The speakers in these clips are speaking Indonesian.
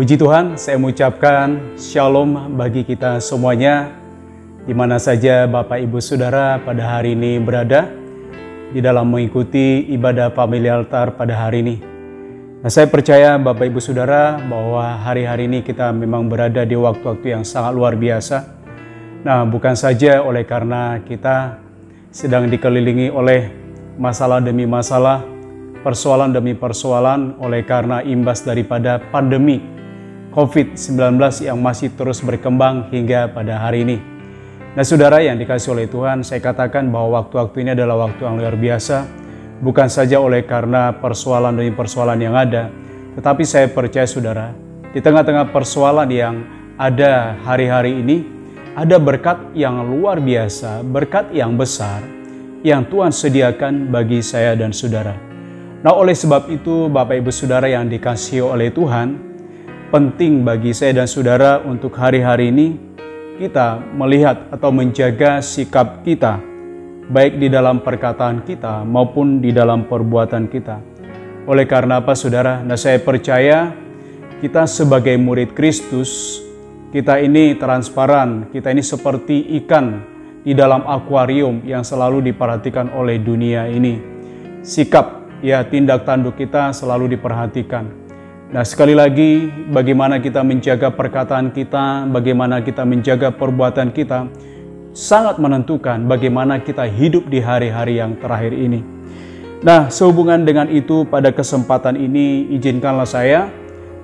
Puji Tuhan, saya mengucapkan shalom bagi kita semuanya, di mana saja Bapak Ibu Saudara pada hari ini berada, di dalam mengikuti ibadah family altar pada hari ini. Nah, saya percaya Bapak Ibu Saudara bahwa hari-hari ini kita memang berada di waktu-waktu yang sangat luar biasa. Nah, bukan saja oleh karena kita sedang dikelilingi oleh masalah demi masalah, persoalan demi persoalan oleh karena imbas daripada pandemi COVID-19 yang masih terus berkembang hingga pada hari ini. Nah saudara yang dikasih oleh Tuhan, saya katakan bahwa waktu-waktu ini adalah waktu yang luar biasa, bukan saja oleh karena persoalan demi persoalan yang ada, tetapi saya percaya saudara, di tengah-tengah persoalan yang ada hari-hari ini, ada berkat yang luar biasa, berkat yang besar, yang Tuhan sediakan bagi saya dan saudara. Nah oleh sebab itu Bapak Ibu Saudara yang dikasih oleh Tuhan, penting bagi saya dan saudara untuk hari-hari ini kita melihat atau menjaga sikap kita baik di dalam perkataan kita maupun di dalam perbuatan kita. Oleh karena apa saudara? Nah saya percaya kita sebagai murid Kristus, kita ini transparan, kita ini seperti ikan di dalam akuarium yang selalu diperhatikan oleh dunia ini. Sikap, ya tindak tanduk kita selalu diperhatikan. Nah, sekali lagi, bagaimana kita menjaga perkataan kita, bagaimana kita menjaga perbuatan kita, sangat menentukan bagaimana kita hidup di hari-hari yang terakhir ini. Nah, sehubungan dengan itu, pada kesempatan ini, izinkanlah saya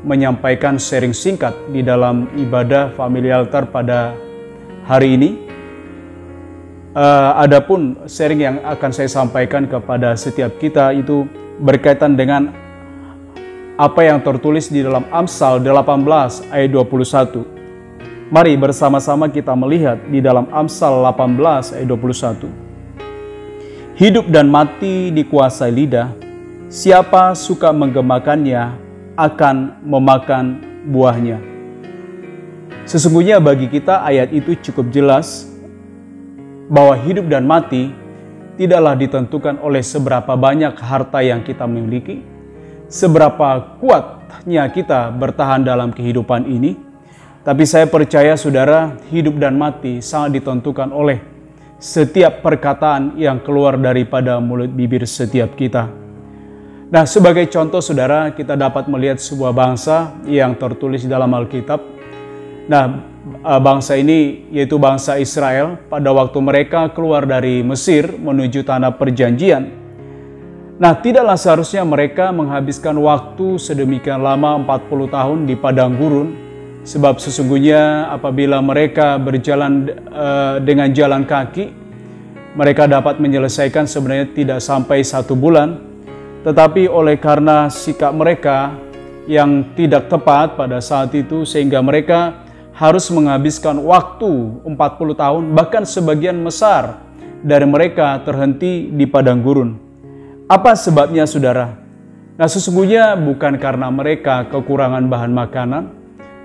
menyampaikan sharing singkat di dalam ibadah family altar pada hari ini. Uh, adapun sharing yang akan saya sampaikan kepada setiap kita itu berkaitan dengan apa yang tertulis di dalam Amsal 18 ayat 21. Mari bersama-sama kita melihat di dalam Amsal 18 ayat 21. Hidup dan mati dikuasai lidah, siapa suka menggemakannya akan memakan buahnya. Sesungguhnya bagi kita ayat itu cukup jelas bahwa hidup dan mati tidaklah ditentukan oleh seberapa banyak harta yang kita miliki, seberapa kuatnya kita bertahan dalam kehidupan ini. Tapi saya percaya saudara, hidup dan mati sangat ditentukan oleh setiap perkataan yang keluar daripada mulut bibir setiap kita. Nah, sebagai contoh saudara, kita dapat melihat sebuah bangsa yang tertulis dalam Alkitab. Nah, bangsa ini yaitu bangsa Israel pada waktu mereka keluar dari Mesir menuju tanah perjanjian Nah, tidaklah seharusnya mereka menghabiskan waktu sedemikian lama 40 tahun di padang gurun, sebab sesungguhnya apabila mereka berjalan uh, dengan jalan kaki, mereka dapat menyelesaikan sebenarnya tidak sampai satu bulan, tetapi oleh karena sikap mereka yang tidak tepat pada saat itu, sehingga mereka harus menghabiskan waktu 40 tahun, bahkan sebagian besar dari mereka terhenti di padang gurun. Apa sebabnya saudara? Nah sesungguhnya bukan karena mereka kekurangan bahan makanan,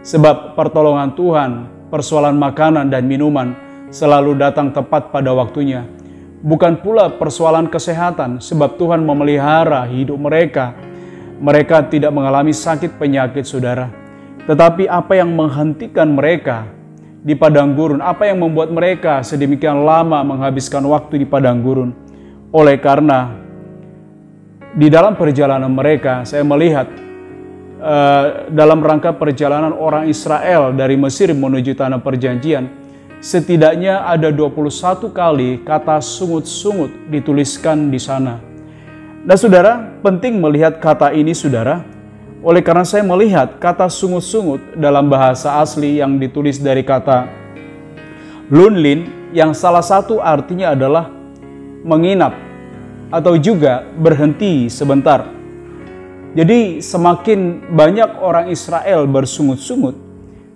sebab pertolongan Tuhan, persoalan makanan dan minuman selalu datang tepat pada waktunya. Bukan pula persoalan kesehatan, sebab Tuhan memelihara hidup mereka. Mereka tidak mengalami sakit penyakit saudara. Tetapi apa yang menghentikan mereka di padang gurun? Apa yang membuat mereka sedemikian lama menghabiskan waktu di padang gurun? Oleh karena di dalam perjalanan mereka, saya melihat uh, dalam rangka perjalanan orang Israel dari Mesir menuju tanah perjanjian, setidaknya ada 21 kali kata sungut-sungut dituliskan di sana. Nah saudara, penting melihat kata ini saudara, oleh karena saya melihat kata sungut-sungut dalam bahasa asli yang ditulis dari kata lunlin yang salah satu artinya adalah menginap atau juga berhenti sebentar. Jadi semakin banyak orang Israel bersungut-sungut,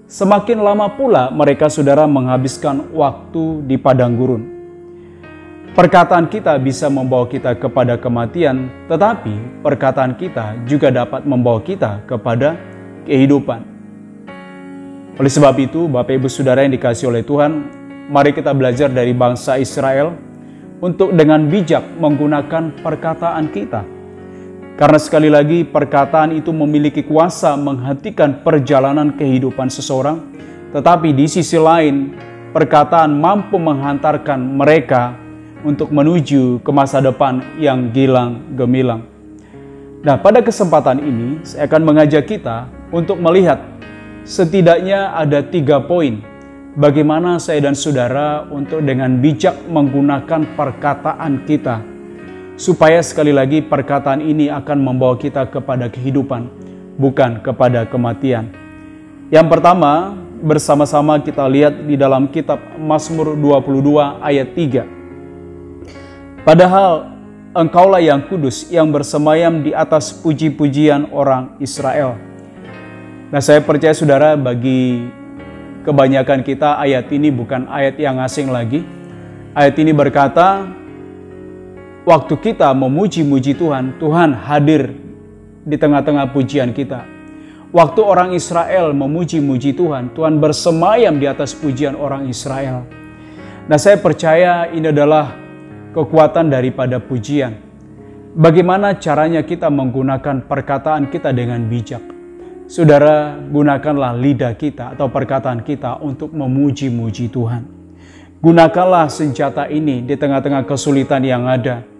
semakin lama pula mereka saudara menghabiskan waktu di padang gurun. Perkataan kita bisa membawa kita kepada kematian, tetapi perkataan kita juga dapat membawa kita kepada kehidupan. Oleh sebab itu, Bapak Ibu Saudara yang dikasih oleh Tuhan, mari kita belajar dari bangsa Israel untuk dengan bijak menggunakan perkataan kita. Karena sekali lagi perkataan itu memiliki kuasa menghentikan perjalanan kehidupan seseorang, tetapi di sisi lain perkataan mampu menghantarkan mereka untuk menuju ke masa depan yang gilang gemilang. Nah, pada kesempatan ini saya akan mengajak kita untuk melihat setidaknya ada tiga poin bagaimana saya dan saudara untuk dengan bijak menggunakan perkataan kita supaya sekali lagi perkataan ini akan membawa kita kepada kehidupan, bukan kepada kematian. Yang pertama, bersama-sama kita lihat di dalam kitab Mazmur 22 ayat 3. Padahal engkaulah yang kudus yang bersemayam di atas puji-pujian orang Israel. Nah saya percaya saudara bagi kebanyakan kita ayat ini bukan ayat yang asing lagi. Ayat ini berkata, waktu kita memuji-muji Tuhan, Tuhan hadir di tengah-tengah pujian kita. Waktu orang Israel memuji-muji Tuhan, Tuhan bersemayam di atas pujian orang Israel. Nah, saya percaya ini adalah kekuatan daripada pujian. Bagaimana caranya kita menggunakan perkataan kita dengan bijak? Saudara, gunakanlah lidah kita atau perkataan kita untuk memuji-muji Tuhan. Gunakanlah senjata ini di tengah-tengah kesulitan yang ada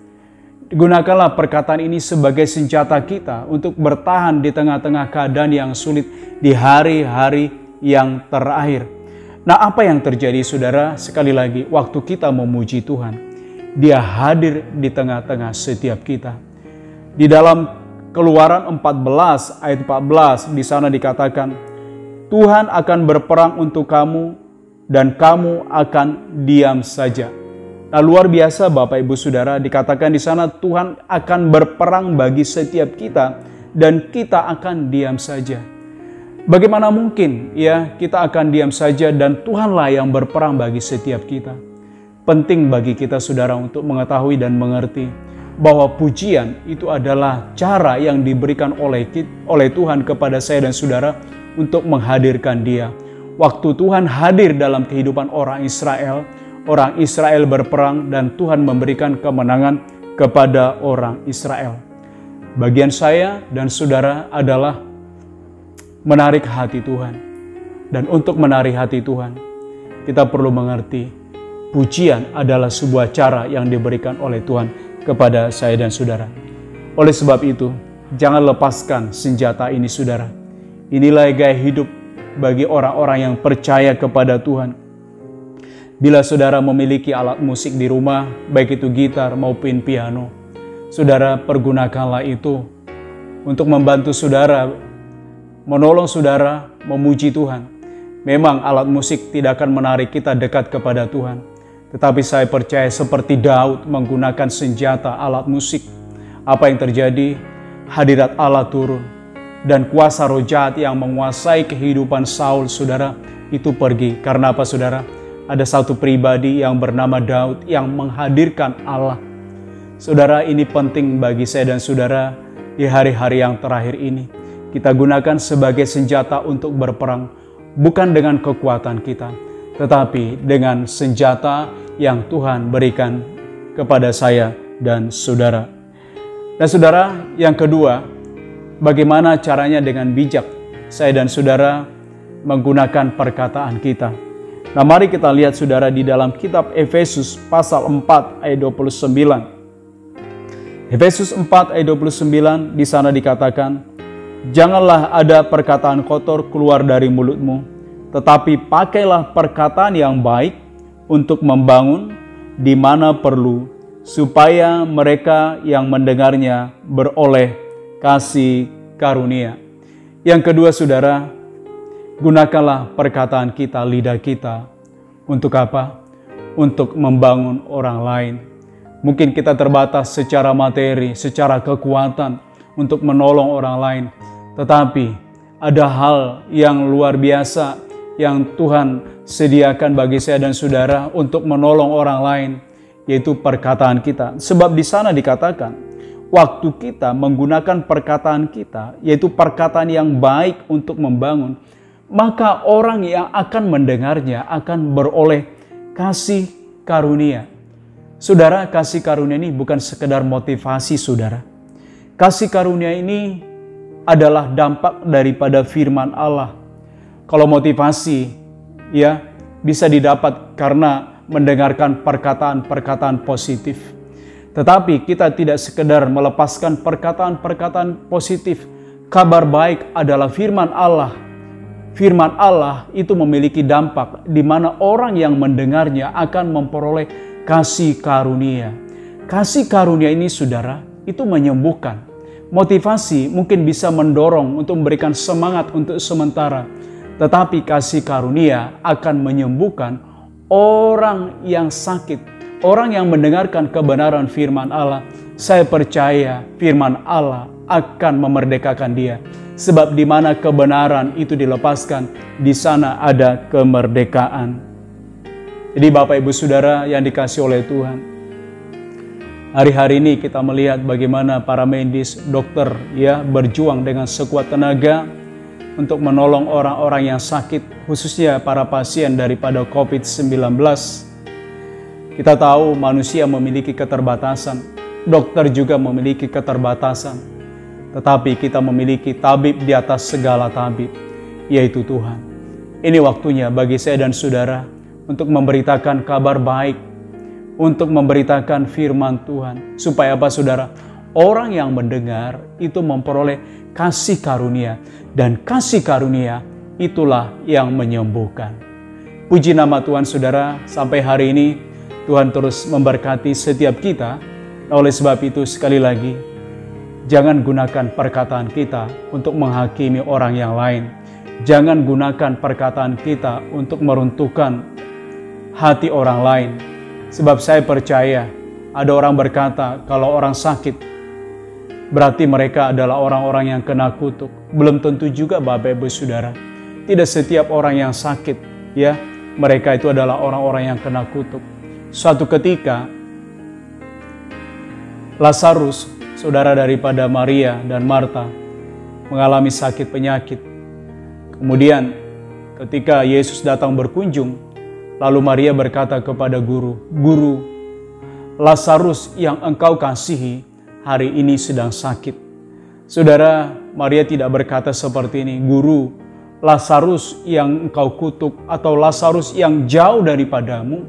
Gunakanlah perkataan ini sebagai senjata kita untuk bertahan di tengah-tengah keadaan yang sulit di hari-hari yang terakhir. Nah, apa yang terjadi, saudara? Sekali lagi, waktu kita memuji Tuhan, Dia hadir di tengah-tengah setiap kita. Di dalam Keluaran 14 ayat 14 di sana dikatakan, Tuhan akan berperang untuk kamu dan kamu akan diam saja. Nah, luar biasa Bapak Ibu Saudara dikatakan di sana Tuhan akan berperang bagi setiap kita dan kita akan diam saja. Bagaimana mungkin ya kita akan diam saja dan Tuhanlah yang berperang bagi setiap kita. Penting bagi kita saudara untuk mengetahui dan mengerti bahwa pujian itu adalah cara yang diberikan oleh oleh Tuhan kepada saya dan saudara untuk menghadirkan Dia. Waktu Tuhan hadir dalam kehidupan orang Israel, orang Israel berperang dan Tuhan memberikan kemenangan kepada orang Israel. Bagian saya dan saudara adalah menarik hati Tuhan. Dan untuk menarik hati Tuhan, kita perlu mengerti pujian adalah sebuah cara yang diberikan oleh Tuhan kepada saya dan saudara. Oleh sebab itu, jangan lepaskan senjata ini saudara. Inilah gaya hidup bagi orang-orang yang percaya kepada Tuhan Bila saudara memiliki alat musik di rumah, baik itu gitar maupun piano, saudara pergunakanlah itu untuk membantu saudara, menolong saudara memuji Tuhan. Memang alat musik tidak akan menarik kita dekat kepada Tuhan, tetapi saya percaya seperti Daud menggunakan senjata alat musik. Apa yang terjadi? Hadirat Allah turun dan kuasa roh jahat yang menguasai kehidupan Saul, saudara, itu pergi. Karena apa, saudara? ada satu pribadi yang bernama Daud yang menghadirkan Allah. Saudara, ini penting bagi saya dan saudara di hari-hari yang terakhir ini. Kita gunakan sebagai senjata untuk berperang, bukan dengan kekuatan kita, tetapi dengan senjata yang Tuhan berikan kepada saya dan saudara. Dan saudara, yang kedua, bagaimana caranya dengan bijak saya dan saudara menggunakan perkataan kita Nah mari kita lihat saudara di dalam kitab Efesus pasal 4 ayat 29. Efesus 4 ayat 29 di sana dikatakan, Janganlah ada perkataan kotor keluar dari mulutmu, tetapi pakailah perkataan yang baik untuk membangun di mana perlu, supaya mereka yang mendengarnya beroleh kasih karunia. Yang kedua saudara, Gunakanlah perkataan kita, lidah kita. Untuk apa? Untuk membangun orang lain. Mungkin kita terbatas secara materi, secara kekuatan untuk menolong orang lain. Tetapi ada hal yang luar biasa yang Tuhan sediakan bagi saya dan saudara untuk menolong orang lain, yaitu perkataan kita. Sebab di sana dikatakan, waktu kita menggunakan perkataan kita, yaitu perkataan yang baik untuk membangun, maka orang yang akan mendengarnya akan beroleh kasih karunia. Saudara, kasih karunia ini bukan sekedar motivasi saudara. Kasih karunia ini adalah dampak daripada firman Allah. Kalau motivasi ya bisa didapat karena mendengarkan perkataan-perkataan positif. Tetapi kita tidak sekedar melepaskan perkataan-perkataan positif. Kabar baik adalah firman Allah. Firman Allah itu memiliki dampak di mana orang yang mendengarnya akan memperoleh kasih karunia. Kasih karunia ini saudara, itu menyembuhkan. Motivasi mungkin bisa mendorong untuk memberikan semangat untuk sementara. Tetapi kasih karunia akan menyembuhkan orang yang sakit, orang yang mendengarkan kebenaran firman Allah. Saya percaya firman Allah akan memerdekakan dia. Sebab di mana kebenaran itu dilepaskan, di sana ada kemerdekaan. Jadi Bapak Ibu Saudara yang dikasih oleh Tuhan, hari-hari ini kita melihat bagaimana para medis, dokter ya berjuang dengan sekuat tenaga untuk menolong orang-orang yang sakit, khususnya para pasien daripada COVID-19. Kita tahu manusia memiliki keterbatasan, dokter juga memiliki keterbatasan, tetapi kita memiliki tabib di atas segala tabib, yaitu Tuhan. Ini waktunya bagi saya dan saudara untuk memberitakan kabar baik, untuk memberitakan firman Tuhan, supaya apa saudara? Orang yang mendengar itu memperoleh kasih karunia, dan kasih karunia itulah yang menyembuhkan. Puji nama Tuhan saudara, sampai hari ini Tuhan terus memberkati setiap kita. Oleh sebab itu sekali lagi, jangan gunakan perkataan kita untuk menghakimi orang yang lain. Jangan gunakan perkataan kita untuk meruntuhkan hati orang lain. Sebab saya percaya ada orang berkata kalau orang sakit berarti mereka adalah orang-orang yang kena kutuk. Belum tentu juga Bapak Ibu Saudara. Tidak setiap orang yang sakit, ya, mereka itu adalah orang-orang yang kena kutuk. Suatu ketika Lazarus, saudara daripada Maria dan Marta, mengalami sakit penyakit. Kemudian ketika Yesus datang berkunjung, lalu Maria berkata kepada guru, "Guru, Lazarus yang engkau kasihi hari ini sedang sakit. Saudara, Maria tidak berkata seperti ini, Guru, Lazarus yang engkau kutuk atau Lazarus yang jauh daripadamu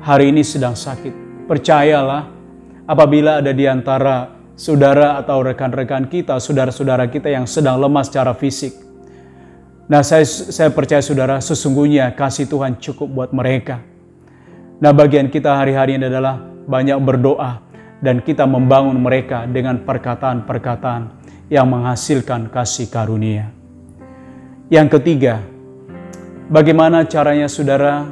hari ini sedang sakit. Percayalah, apabila ada di antara saudara atau rekan-rekan kita, saudara-saudara kita yang sedang lemah secara fisik. Nah, saya, saya percaya saudara, sesungguhnya kasih Tuhan cukup buat mereka. Nah, bagian kita hari-hari ini adalah banyak berdoa, dan kita membangun mereka dengan perkataan-perkataan yang menghasilkan kasih karunia. Yang ketiga, bagaimana caranya saudara,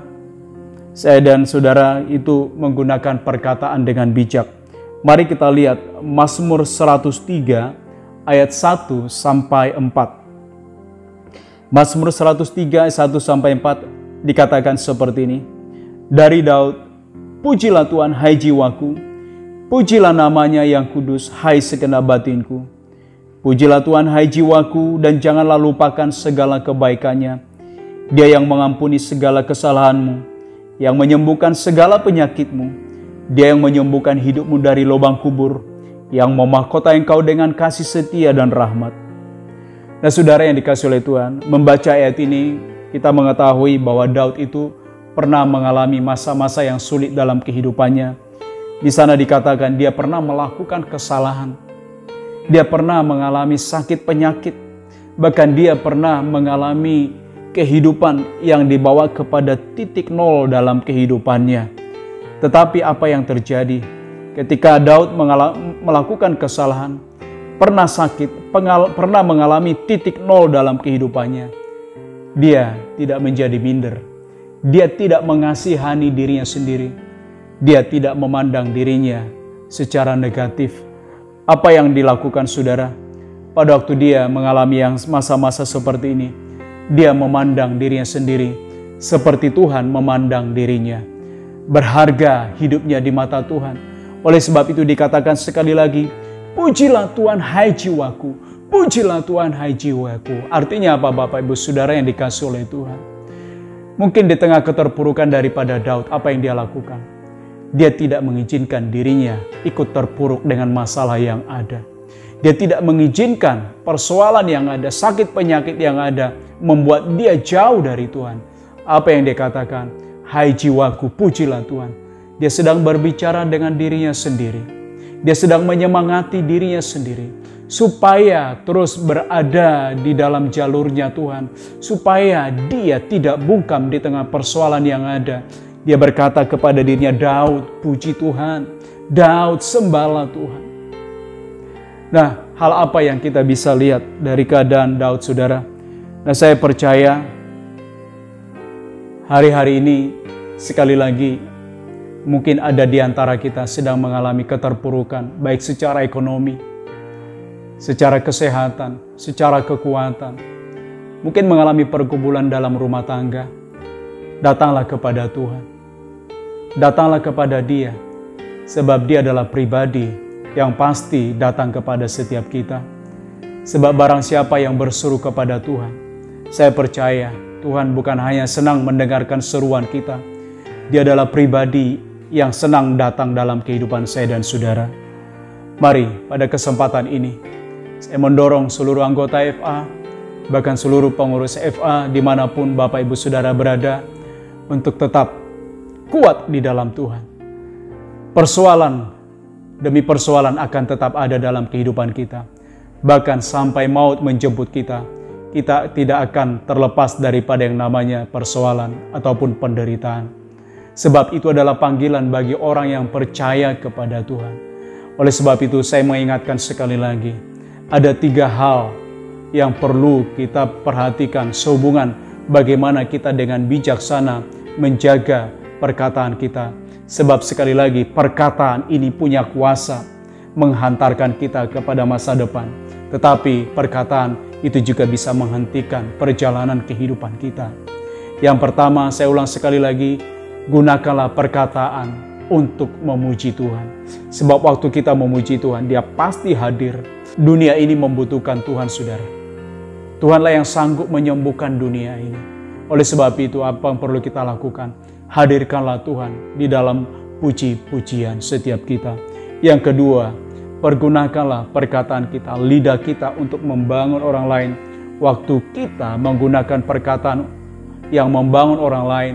saya dan saudara itu menggunakan perkataan dengan bijak. Mari kita lihat Mazmur 103 ayat 1 sampai 4. Mazmur 103 ayat 1 sampai 4 dikatakan seperti ini. Dari Daud, pujilah Tuhan hai jiwaku, Pujilah namanya yang kudus, hai segenap batinku. Pujilah Tuhan, hai jiwaku, dan janganlah lupakan segala kebaikannya. Dia yang mengampuni segala kesalahanmu, yang menyembuhkan segala penyakitmu. Dia yang menyembuhkan hidupmu dari lubang kubur, yang memahkota engkau dengan kasih setia dan rahmat. Nah saudara yang dikasih oleh Tuhan, membaca ayat ini, kita mengetahui bahwa Daud itu pernah mengalami masa-masa yang sulit dalam kehidupannya di sana dikatakan dia pernah melakukan kesalahan. Dia pernah mengalami sakit penyakit. Bahkan dia pernah mengalami kehidupan yang dibawa kepada titik nol dalam kehidupannya. Tetapi apa yang terjadi ketika Daud melakukan kesalahan, pernah sakit, pernah mengalami titik nol dalam kehidupannya. Dia tidak menjadi minder. Dia tidak mengasihani dirinya sendiri dia tidak memandang dirinya secara negatif. Apa yang dilakukan saudara pada waktu dia mengalami yang masa-masa seperti ini? Dia memandang dirinya sendiri seperti Tuhan memandang dirinya. Berharga hidupnya di mata Tuhan. Oleh sebab itu dikatakan sekali lagi, Pujilah Tuhan hai jiwaku, pujilah Tuhan hai jiwaku. Artinya apa Bapak Ibu Saudara yang dikasih oleh Tuhan? Mungkin di tengah keterpurukan daripada Daud, apa yang dia lakukan? Dia tidak mengizinkan dirinya ikut terpuruk dengan masalah yang ada. Dia tidak mengizinkan persoalan yang ada, sakit penyakit yang ada, membuat dia jauh dari Tuhan. Apa yang dia katakan? Hai jiwaku, pujilah Tuhan. Dia sedang berbicara dengan dirinya sendiri. Dia sedang menyemangati dirinya sendiri. Supaya terus berada di dalam jalurnya Tuhan. Supaya dia tidak bungkam di tengah persoalan yang ada. Dia berkata kepada dirinya, Daud, puji Tuhan. Daud, sembahlah Tuhan. Nah, hal apa yang kita bisa lihat dari keadaan Daud, saudara? Nah, saya percaya hari-hari ini sekali lagi mungkin ada di antara kita sedang mengalami keterpurukan, baik secara ekonomi, secara kesehatan, secara kekuatan, mungkin mengalami pergumulan dalam rumah tangga. Datanglah kepada Tuhan, datanglah kepada Dia, sebab Dia adalah pribadi yang pasti datang kepada setiap kita. Sebab barang siapa yang berseru kepada Tuhan, saya percaya Tuhan bukan hanya senang mendengarkan seruan kita, Dia adalah pribadi yang senang datang dalam kehidupan saya dan saudara. Mari pada kesempatan ini, saya mendorong seluruh anggota FA, bahkan seluruh pengurus FA di mana pun Bapak Ibu Saudara berada, untuk tetap kuat di dalam Tuhan. Persoalan demi persoalan akan tetap ada dalam kehidupan kita. Bahkan sampai maut menjemput kita, kita tidak akan terlepas daripada yang namanya persoalan ataupun penderitaan. Sebab itu adalah panggilan bagi orang yang percaya kepada Tuhan. Oleh sebab itu saya mengingatkan sekali lagi, ada tiga hal yang perlu kita perhatikan sehubungan bagaimana kita dengan bijaksana menjaga perkataan kita Sebab sekali lagi perkataan ini punya kuasa menghantarkan kita kepada masa depan. Tetapi perkataan itu juga bisa menghentikan perjalanan kehidupan kita. Yang pertama, saya ulang sekali lagi, gunakanlah perkataan untuk memuji Tuhan. Sebab waktu kita memuji Tuhan, Dia pasti hadir. Dunia ini membutuhkan Tuhan, saudara. Tuhanlah yang sanggup menyembuhkan dunia ini. Oleh sebab itu, apa yang perlu kita lakukan? hadirkanlah Tuhan di dalam puji-pujian setiap kita. Yang kedua, pergunakanlah perkataan kita, lidah kita untuk membangun orang lain. Waktu kita menggunakan perkataan yang membangun orang lain,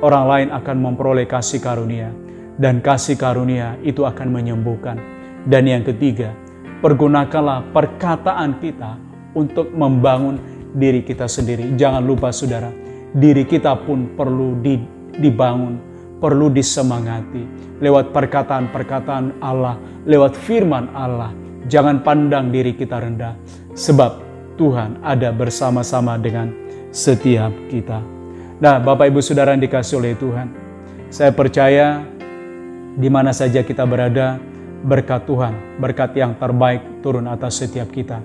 orang lain akan memperoleh kasih karunia. Dan kasih karunia itu akan menyembuhkan. Dan yang ketiga, pergunakanlah perkataan kita untuk membangun diri kita sendiri. Jangan lupa saudara, diri kita pun perlu di dibangun, perlu disemangati lewat perkataan-perkataan Allah, lewat firman Allah. Jangan pandang diri kita rendah, sebab Tuhan ada bersama-sama dengan setiap kita. Nah, Bapak Ibu Saudara yang dikasih oleh Tuhan, saya percaya di mana saja kita berada, berkat Tuhan, berkat yang terbaik turun atas setiap kita.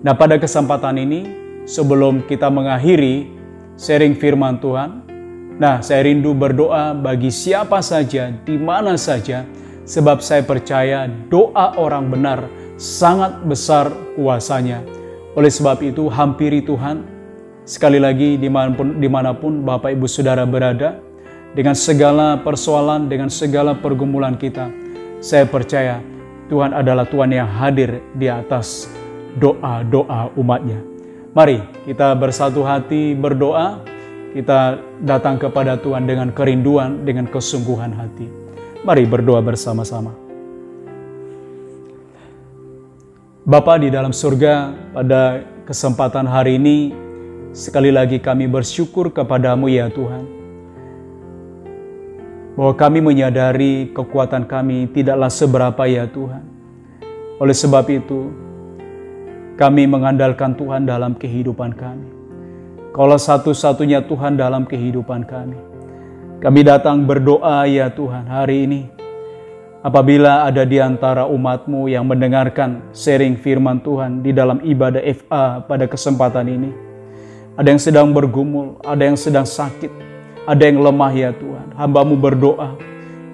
Nah, pada kesempatan ini, sebelum kita mengakhiri sharing firman Tuhan, Nah, saya rindu berdoa bagi siapa saja, di mana saja, sebab saya percaya doa orang benar sangat besar kuasanya. Oleh sebab itu, hampiri Tuhan. Sekali lagi, di mana pun, di mana pun Bapak Ibu Saudara berada, dengan segala persoalan, dengan segala pergumulan kita, saya percaya Tuhan adalah Tuhan yang hadir di atas doa-doa umatnya. Mari kita bersatu hati berdoa kita datang kepada Tuhan dengan kerinduan, dengan kesungguhan hati. Mari berdoa bersama-sama. Bapa di dalam surga, pada kesempatan hari ini, sekali lagi kami bersyukur kepadamu ya Tuhan. Bahwa kami menyadari kekuatan kami tidaklah seberapa ya Tuhan. Oleh sebab itu, kami mengandalkan Tuhan dalam kehidupan kami. Kaulah satu-satunya Tuhan dalam kehidupan kami. Kami datang berdoa ya Tuhan hari ini. Apabila ada di antara umatmu yang mendengarkan sharing firman Tuhan di dalam ibadah FA pada kesempatan ini. Ada yang sedang bergumul, ada yang sedang sakit, ada yang lemah ya Tuhan. Hambamu berdoa,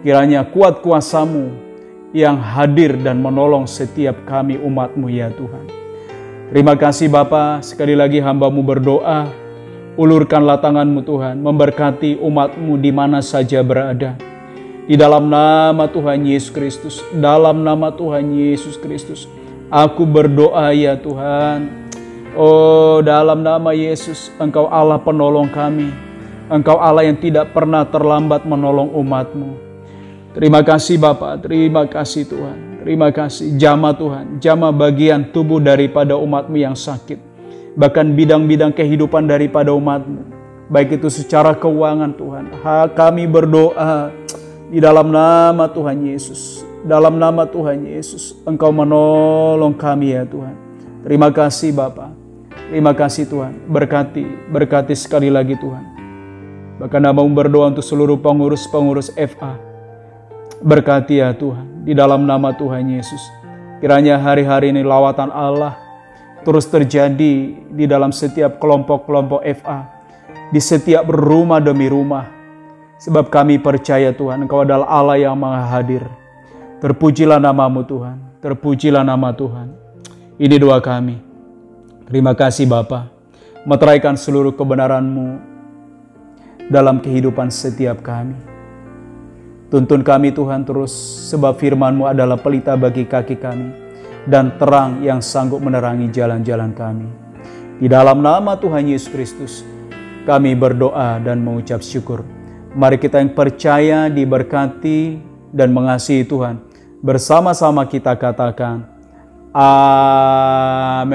kiranya kuat kuasamu yang hadir dan menolong setiap kami umatmu ya Tuhan. Terima kasih Bapa, sekali lagi hambamu berdoa Ulurkanlah tanganmu Tuhan, memberkati umatmu di mana saja berada. Di dalam nama Tuhan Yesus Kristus, dalam nama Tuhan Yesus Kristus, Aku berdoa ya Tuhan. Oh dalam nama Yesus Engkau Allah penolong kami. Engkau Allah yang tidak pernah terlambat menolong umatmu. Terima kasih Bapak, terima kasih Tuhan. Terima kasih jama Tuhan, jama bagian tubuh daripada umatmu yang sakit. Bahkan bidang-bidang kehidupan daripada umatmu. Baik itu secara keuangan Tuhan. Ha, kami berdoa di dalam nama Tuhan Yesus. Dalam nama Tuhan Yesus, Engkau menolong kami ya Tuhan. Terima kasih Bapak. Terima kasih Tuhan. Berkati, berkati sekali lagi Tuhan. Bahkan Abang berdoa untuk seluruh pengurus-pengurus FA. Berkati ya Tuhan, di dalam nama Tuhan Yesus. Kiranya hari-hari ini lawatan Allah terus terjadi di dalam setiap kelompok-kelompok FA. Di setiap rumah demi rumah Sebab kami percaya Tuhan, Engkau adalah Allah yang maha hadir. Terpujilah namamu Tuhan, terpujilah nama Tuhan. Ini doa kami. Terima kasih Bapa. Meteraikan seluruh kebenaranmu dalam kehidupan setiap kami. Tuntun kami Tuhan terus, sebab firmanmu adalah pelita bagi kaki kami dan terang yang sanggup menerangi jalan-jalan kami. Di dalam nama Tuhan Yesus Kristus, kami berdoa dan mengucap syukur. Mari kita yang percaya, diberkati, dan mengasihi Tuhan. Bersama-sama kita katakan, Amin.